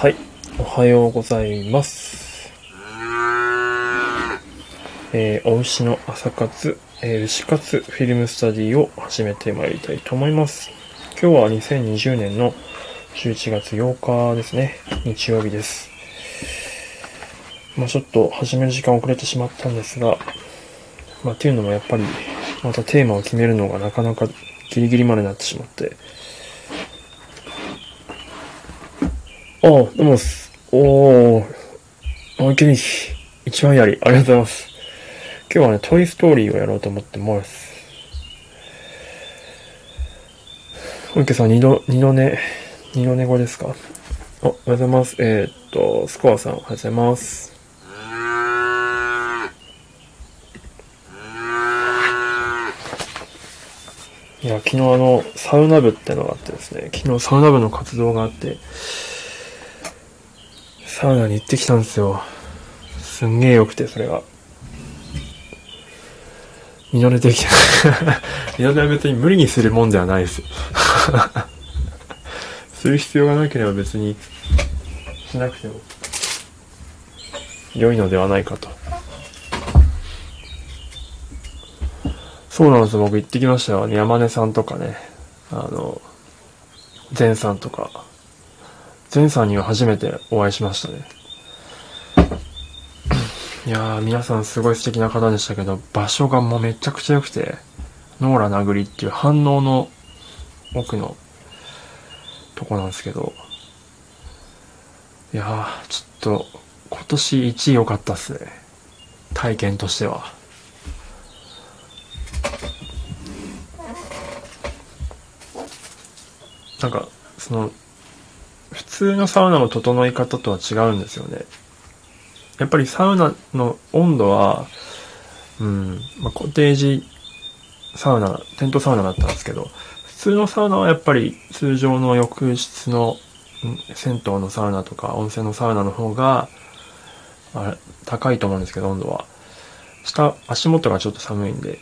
はい。おはようございます。えー、お牛の朝活、えー、牛活フィルムスタディを始めてまいりたいと思います。今日は2020年の11月8日ですね。日曜日です。まあちょっと始める時間遅れてしまったんですが、まあっていうのもやっぱり、またテーマを決めるのがなかなかギリギリまでなってしまって、あ、どうもです。おー、あ、元気。一番やり。ありがとうございます。今日はね、トイストーリーをやろうと思ってます。本家さん、二度、二度寝、二度寝後ですか？あ、おはようございます。えー、っと、スコアさん、おはようございます。いや、昨日あの、サウナ部ってのがあってですね、昨日サウナ部の活動があって、サウナに行ってきたんですよ。すんげえ良くて、それが。二度寝できた。二度寝は別に無理にするもんではないですよ。する必要がなければ別にしなくても良いのではないかと。そうなんです僕行ってきましたよ。山根さんとかね。あの、前さんとか。前さんには初めてお会いしましたね。いやー、皆さんすごい素敵な方でしたけど、場所がもうめちゃくちゃ良くて、ノーラ殴りっていう反応の奥のとこなんですけど、いやー、ちょっと今年1位良かったっすね。体験としては。なんか、その、普通のサウナの整い方とは違うんですよね。やっぱりサウナの温度は、うん、まあ、コテージサウナ、テントサウナだったんですけど、普通のサウナはやっぱり通常の浴室の、銭湯のサウナとか温泉のサウナの方が、あれ高いと思うんですけど、温度は。下、足元がちょっと寒いんで。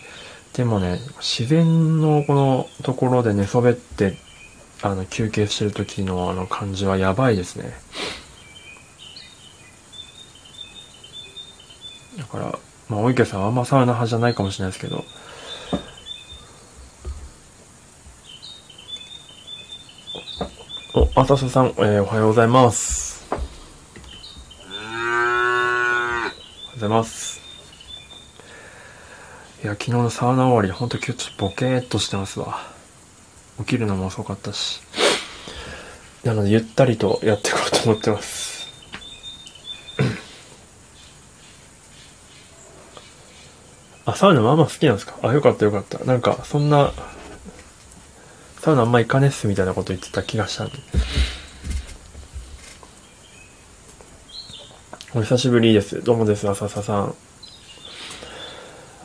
でもね、自然のこのところで寝そべってあの、休憩してる時のあの感じはやばいですね。だから、まあ、お池さんはあんまサウナ派じゃないかもしれないですけど、お、あたささん、えーおはようございます。おはようございます。いや、昨日のサウナ終わり、ほんと今日ちょっとボケーっとしてますわ。起きるのも遅かったし。なので、ゆったりとやっていこうと思ってます。あ、サウナまあまあ好きなんですか？あ、よかったよかった。なんか、そんな、サウナあんま行かねっすみたいなこと言ってた気がしたんで。お久しぶりです。どうもです、浅佐さん。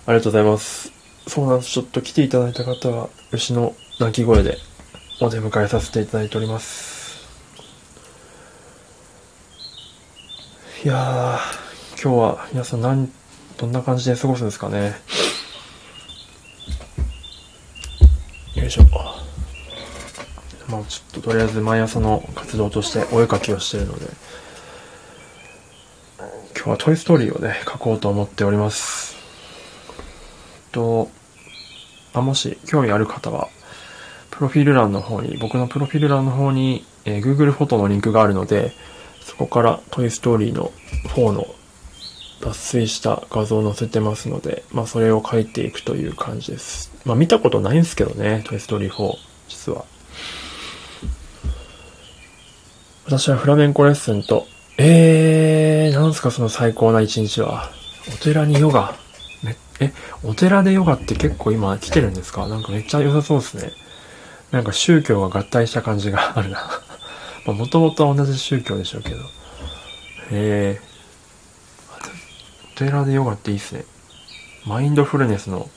ありがとうございます。そうなんです。ちょっと来ていただいた方は、牛の鳴き声でお出迎えさせていただいております。いや、今日は皆さん何、どんな感じで過ごすんですかね。よいしょ。まあちょっととりあえず毎朝の活動としてお絵描きをしているので、今日はトイストーリーをね、描こうと思っております。と、あ、もし興味ある方は、プロフィール欄の方に、僕のプロフィール欄の方に、えー Google フォトのリンクがあるので、そこからトイストーリーの4の抜粋した画像を載せてますので、まあそれを書いていくという感じです。まあ見たことないんですけどね、トイストーリー4、実は。私はフラメンコレッスンと、えー、なんすかその最高な一日は。お寺にヨガ。え、お寺でヨガって結構今来てるんですか？なんかめっちゃ良さそうですね。なんか宗教が合体した感じがあるな。もともとは同じ宗教でしょうけど。へえ。お寺でヨガっていいっすね。マインドフルネスの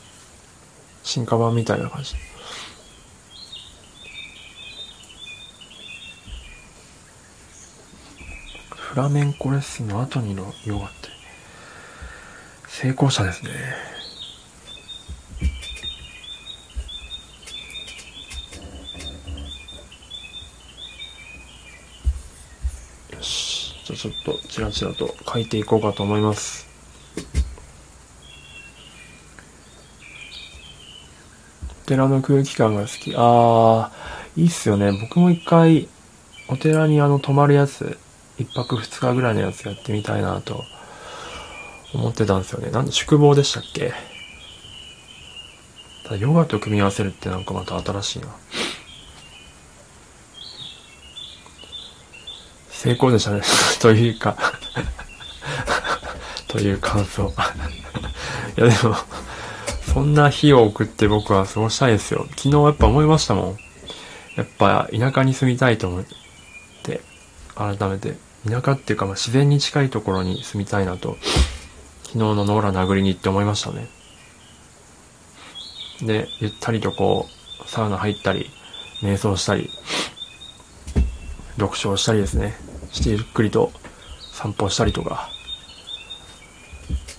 進化版みたいな感じ。フラメンコレッスンの後にのヨガって成功者ですね。よし。じゃあちょっとチラチラと書いていこうかと思います。お寺の空気感が好き。あー、いいっすよね。僕も一回、お寺にあの泊まるやつ、一泊二日ぐらいのやつやってみたいなと思ってたんですよね。なんで宿坊でしたっけ？ただヨガと組み合わせるってなんかまた新しいな。成功でしたね。というか という感想いやでもそんな日を送って僕は過ごしたいですよ。昨日やっぱ思いましたもん。やっぱ田舎に住みたいと思って、改めて。田舎っていうかまあ自然に近いところに住みたいなと、昨日のノーラ殴りに行って思いましたね。で、ゆったりとこう、サウナ入ったり、瞑想したり、読書をしたりですね。してゆっくりと散歩したりとか、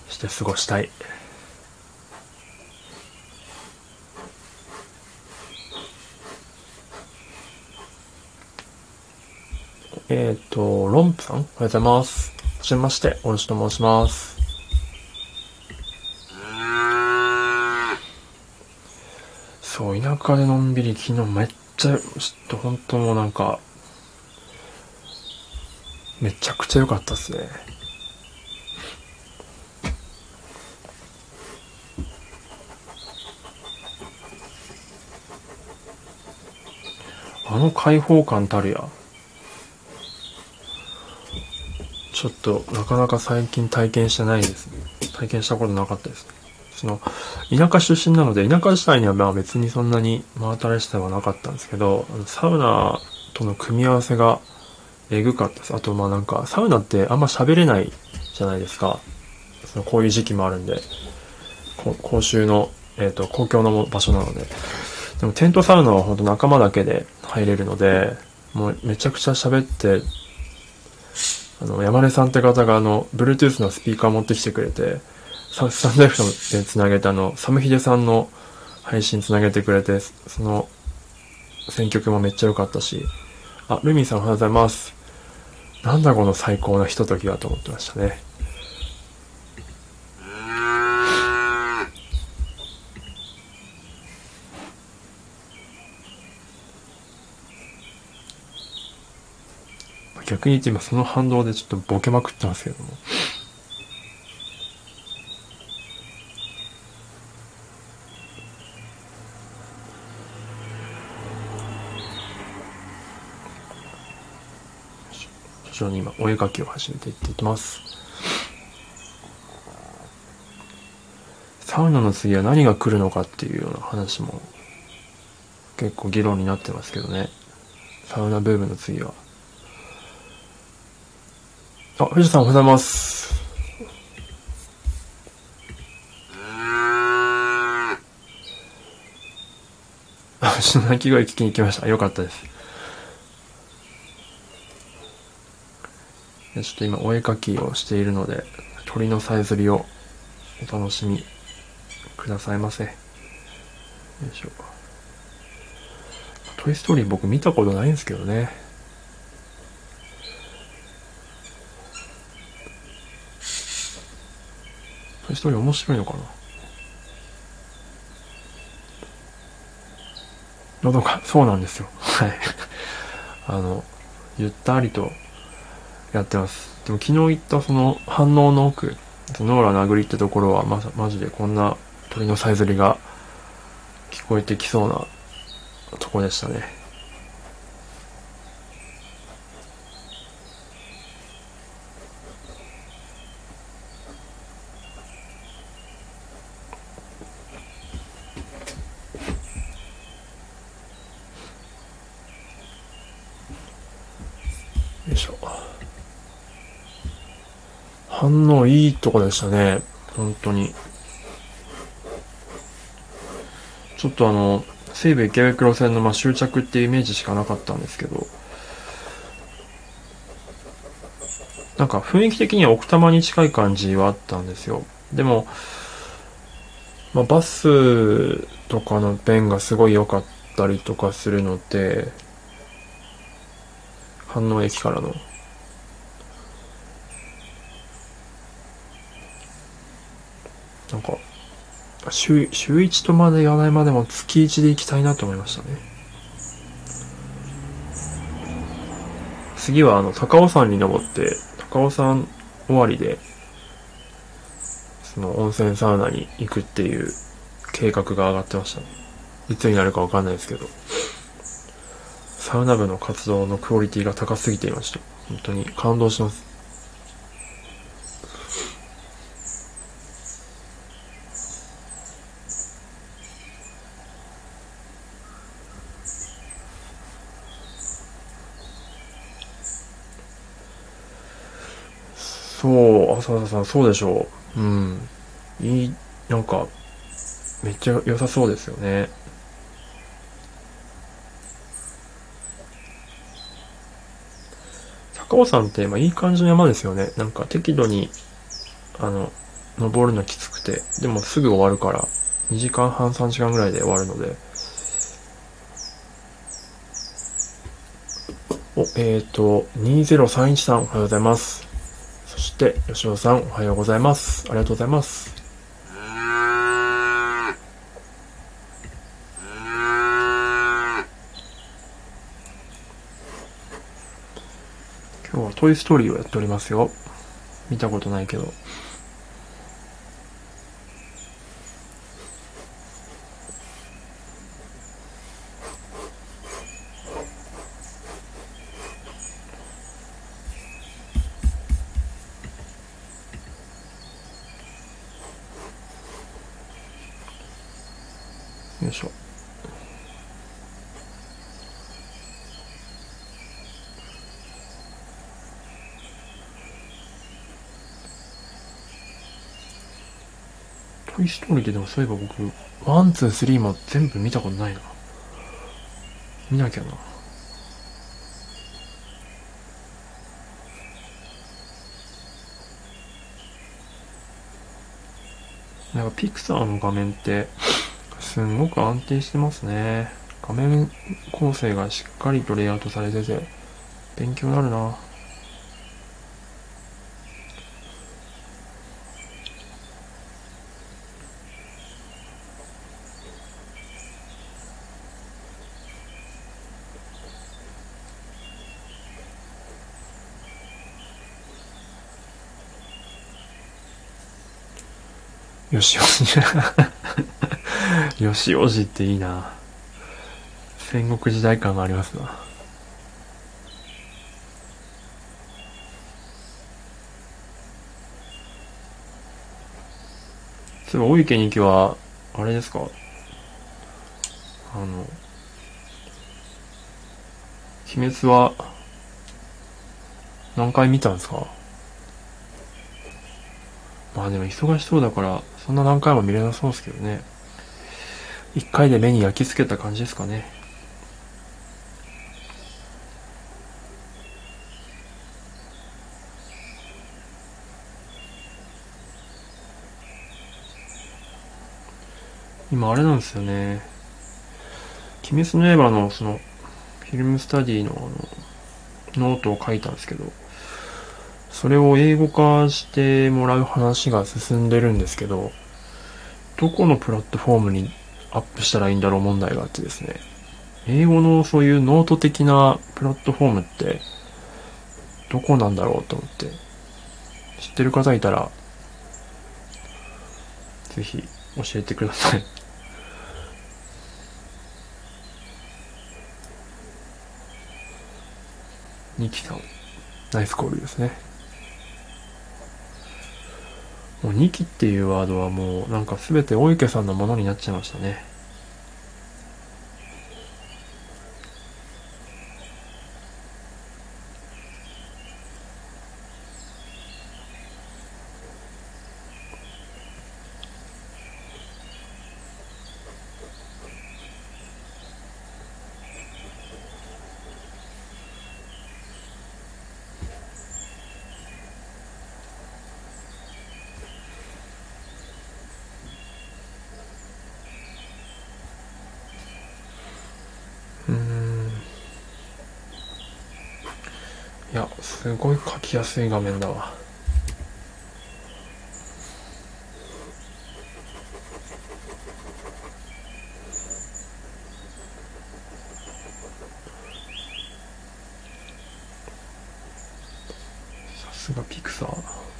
して過ごしたい。えっ、ー、と、ロンプさんおはようございます。はじめまして、おろしと申します。そう、田舎でのんびり昨日めっちゃ、ちょっと本当もうなんか、めちゃくちゃ良かったっすね。あの開放感たるや。ちょっとなかなか最近体験してないですね。体験したことなかったですね。その、田舎出身なので、田舎自体にはまあ別にそんなに真新しさはなかったんですけど、サウナとの組み合わせがえぐかったです。あとまあなんか、サウナってあんま喋れないじゃないですか。そのこういう時期もあるんで、公衆の、えっ、ー、と、公共の場所なので。でもテントサウナは本当仲間だけで入れるので、もうめちゃくちゃ喋ってあの、山根さんって方があの、Bluetooth のスピーカー持ってきてくれて、スタンド F で繋げたあの、サムヒデさんの配信繋げてくれて、その、選曲もめっちゃ良かったし、あ、ルミーさんおはようございます。なんだこの最高なひとときだと思ってましたね。逆に言って今その反動でちょっとボケまくってますけども。徐々に今お絵描きを始めていっていきます。サウナの次は何が来るのかっていうような話も結構議論になってますけどね。サウナブームの次は。あ、藤田さんおはようございます。あ、ちょっと鳴き声聞きに来ました。よかったです。ちょっと今お絵かきをしているので、鳥のさえずりをお楽しみくださいませ。よいしょ。トイストーリー僕見たことないんですけどね。一人面白いのかな？喉が、そうなんですよ。はい。あの、ゆったりとやってます。でも昨日言ったその反応の奥、ノーラ殴りってところはま、マジでこんな鳥のさえずりが聞こえてきそうなとこでしたね。よいしょ反応いいとこでしたね。本当に。ちょっとあの、西武池袋線のまあ終着っていうイメージしかなかったんですけど、なんか雰囲気的には奥多摩に近い感じはあったんですよ。でも、まあ、バスとかの便がすごい良かったりとかするので、反応駅からの。週、週1とまで言わないまでも月1で行きたいなと思いましたね。次はあの、高尾山に登って、高尾山終わりで、その温泉サウナに行くっていう計画が上がってましたね。いつになるかわかんないですけど。サウナ部の活動のクオリティが高すぎていました。本当に感動します。そう、浅田さん、そうでしょう。うん。いい、なんか、めっちゃ良さそうですよね。高尾山って、まあ、いい感じの山ですよね。なんか適度に、あの、登るのきつくて、でもすぐ終わるから、2時間半、3時間ぐらいで終わるので。お、えっ、ー、と、2031さんおはようございます。して、吉尾さんおはようございます。ありがとうございます。今日はトイストーリーをやっておりますよ。見たことないけど。よいしょ。 Toy Story ででもそういえば僕、 one、two、three も全部見たことないな。見なきゃな。なんかピクサーの画面ってすんごく安定してますね。画面構成がしっかりとレイアウトされてて、勉強になるな。よしよし。よしおじっていいな。戦国時代感がありますな。そういえば、大池に行きは、あれですか？あの、鬼滅は、何回見たんですか？まあでも忙しそうだから、そんな何回も見れなそうですけどね。一回で目に焼き付けた感じですかね。今あれなんですよね。鬼滅の刃のその、フィルムスタディのあの、ノートを書いたんですけど、それを英語化してもらう話が進んでるんですけど、どこのプラットフォームにアップしたらいいんだろう問題があってですね。英語のそういうノート的なプラットフォームって、どこなんだろうと思って、知ってる方いたら、ぜひ教えてください。ニキさん、ナイスコールですね。もう2期っていうワードはもうなんか全て大池さんのものになっちゃいましたね。やすごい書きやすい画面だわ。さすがピクサー。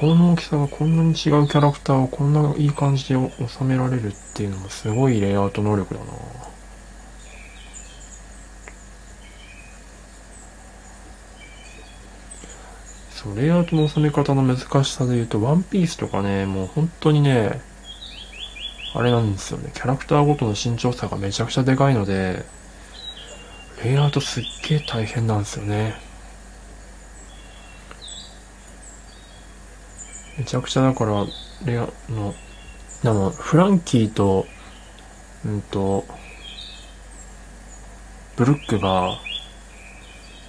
顔の大きさがこんなに違うキャラクターをこんないい感じで収められるっていうのもすごいレイアウト能力だなそう、レイアウトの収め方の難しさで言うと、ワンピースとかね、もう本当にね、あれなんですよね、キャラクターごとの身長差がめちゃくちゃでかいので、レイアウトすっげえ大変なんですよね。めちゃくちゃだから、レアの、あの、フランキーと、うんと、ブルックが、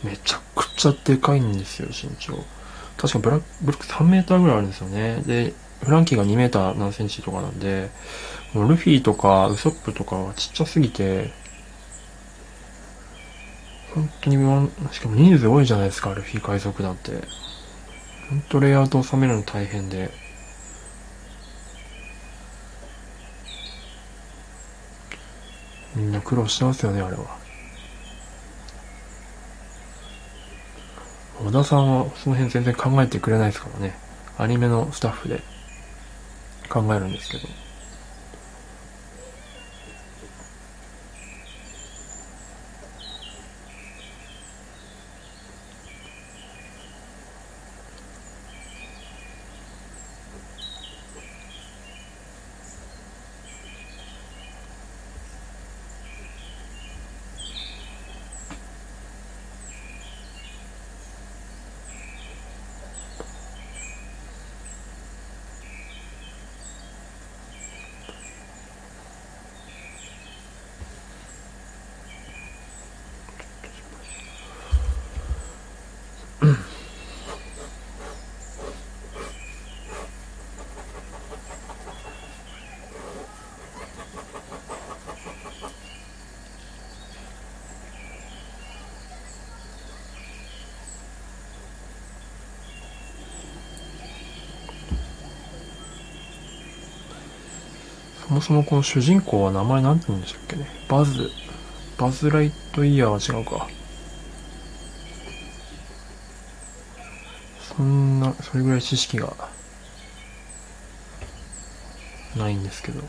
めちゃくちゃでかいんですよ、身長。確かブラブルック3メーターぐらいあるんですよね。で、フランキーが2メーター何センチとかなんで、もうルフィとかウソップとかはちっちゃすぎて、本当に、しかも人数多いじゃないですか、ルフィ海賊団って。ほんとレイアウト収めるの大変で。みんな苦労してますよね、あれは。小田さんはその辺全然考えてくれないですからね。アニメのスタッフで考えるんですけど。そもそもこの主人公は名前なんて言うんでしたっけね？バズ、バズライトイヤーは違うか。そんな、それぐらい知識がないんですけど。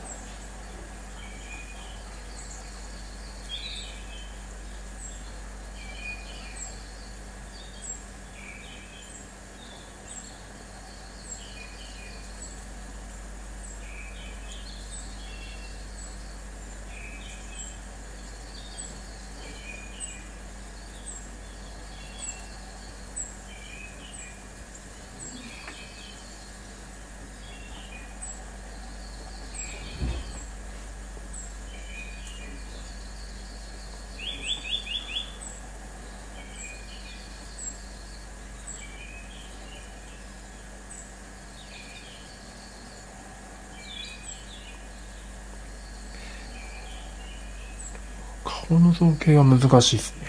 顔の造形が難しいですね。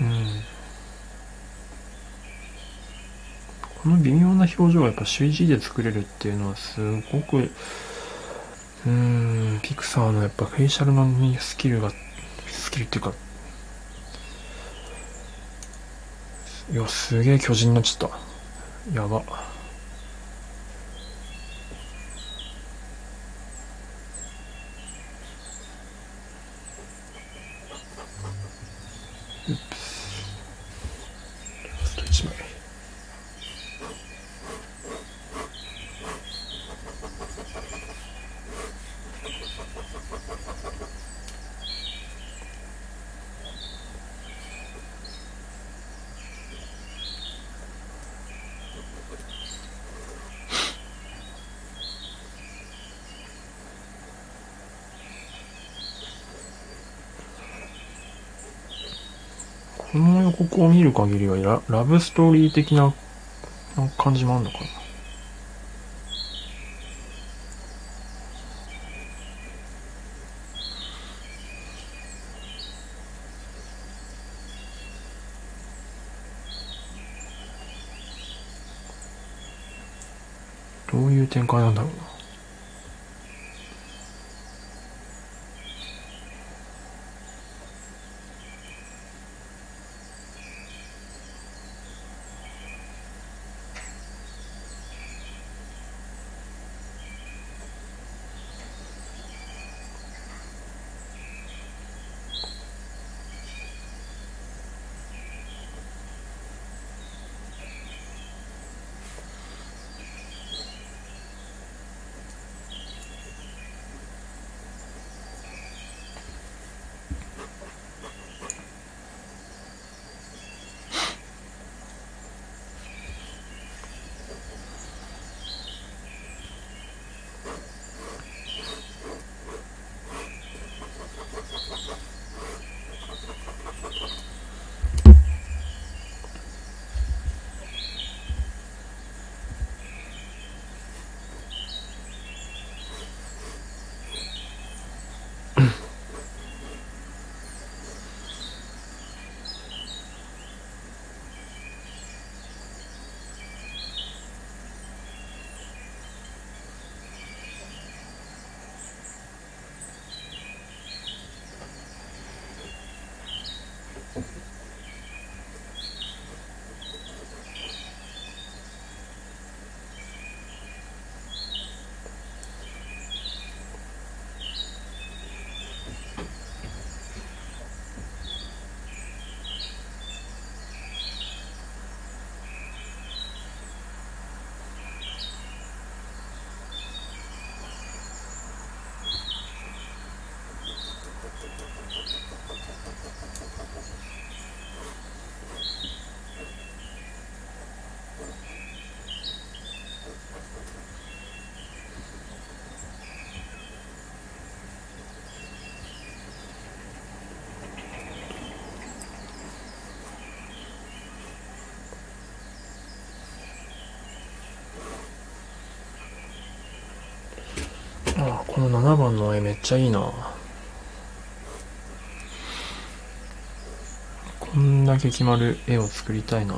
うん。この微妙な表情がやっぱ CG で作れるっていうのはすごく、うん、ピクサーのやっぱフェイシャルのスキルが、スキルっていうか、いや、すげえ巨人になっちゃった。やば。ここを見る限りはララブストーリー的な感じもあるのかな？どういう展開なんだろうな。あこの7番の絵めっちゃいいな。こんだけ決まる絵を作りたいな。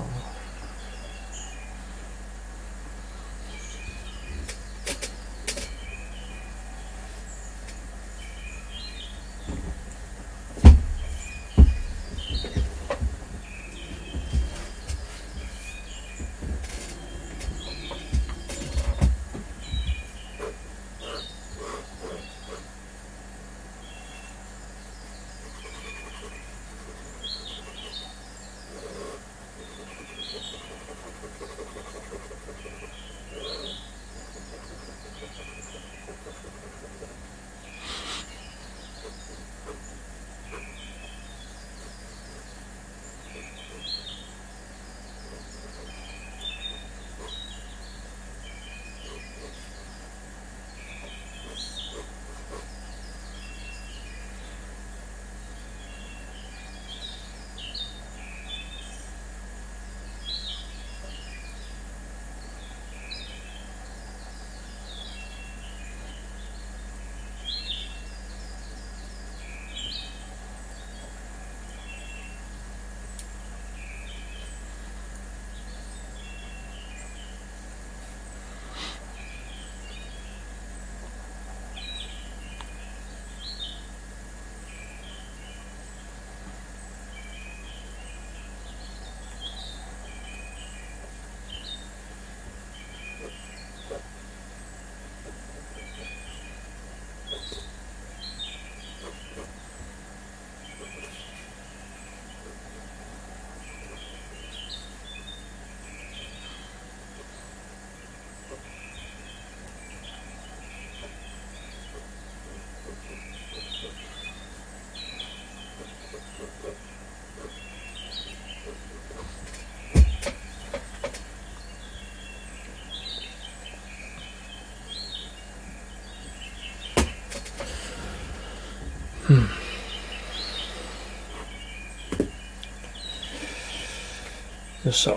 し。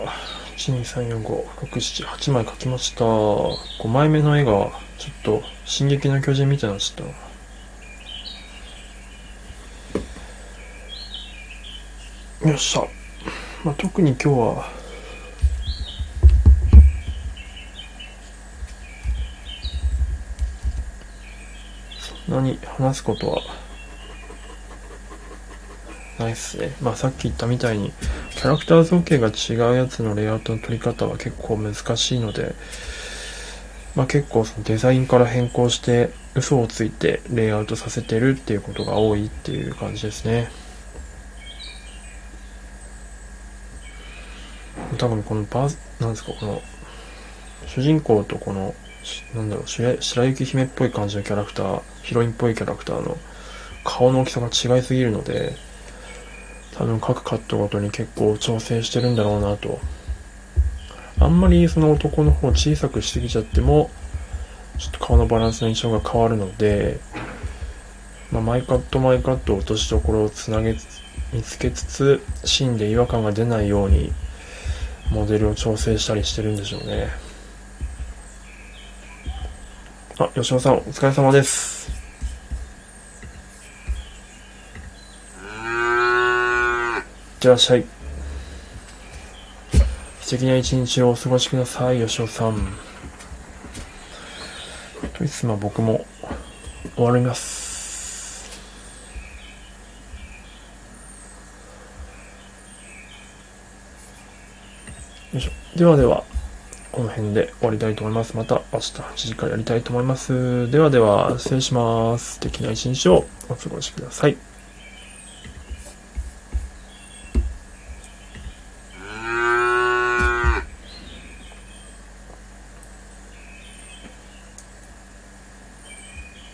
123456788枚描きました。5枚目の絵が、ちょっと、進撃の巨人みたいになっちゃった。よっしゃ、まあ、特に今日はそんなに話すことはないっすね。まあさっき言ったみたいに、キャラクター造形が違うやつのレイアウトの取り方は結構難しいので、まあ結構そのデザインから変更して嘘をついてレイアウトさせてるっていうことが多いっていう感じですね。多分このバー、なんですか、この、主人公とこの、なんだろう、白雪姫っぽい感じのキャラクター、ヒロインっぽいキャラクターの顔の大きさが違いすぎるので、多分各カットごとに結構調整してるんだろうなと。あんまりその男の方小さくしすぎちゃっても、ちょっと顔のバランスの印象が変わるので、まあ、マイカットマイカット落としどころをつなげつ見つけつつ、シーンで違和感が出ないように、モデルを調整したりしてるんでしょうね。あ、吉野さん、お疲れ様です。ってらっしゃい。素敵な一日をお過ごしください、吉尾さん。といつも僕も終わります。よいしょ。ではでは、この辺で終わりたいと思います。また明日8時からやりたいと思います。ではでは、失礼します。素敵な一日をお過ごしください。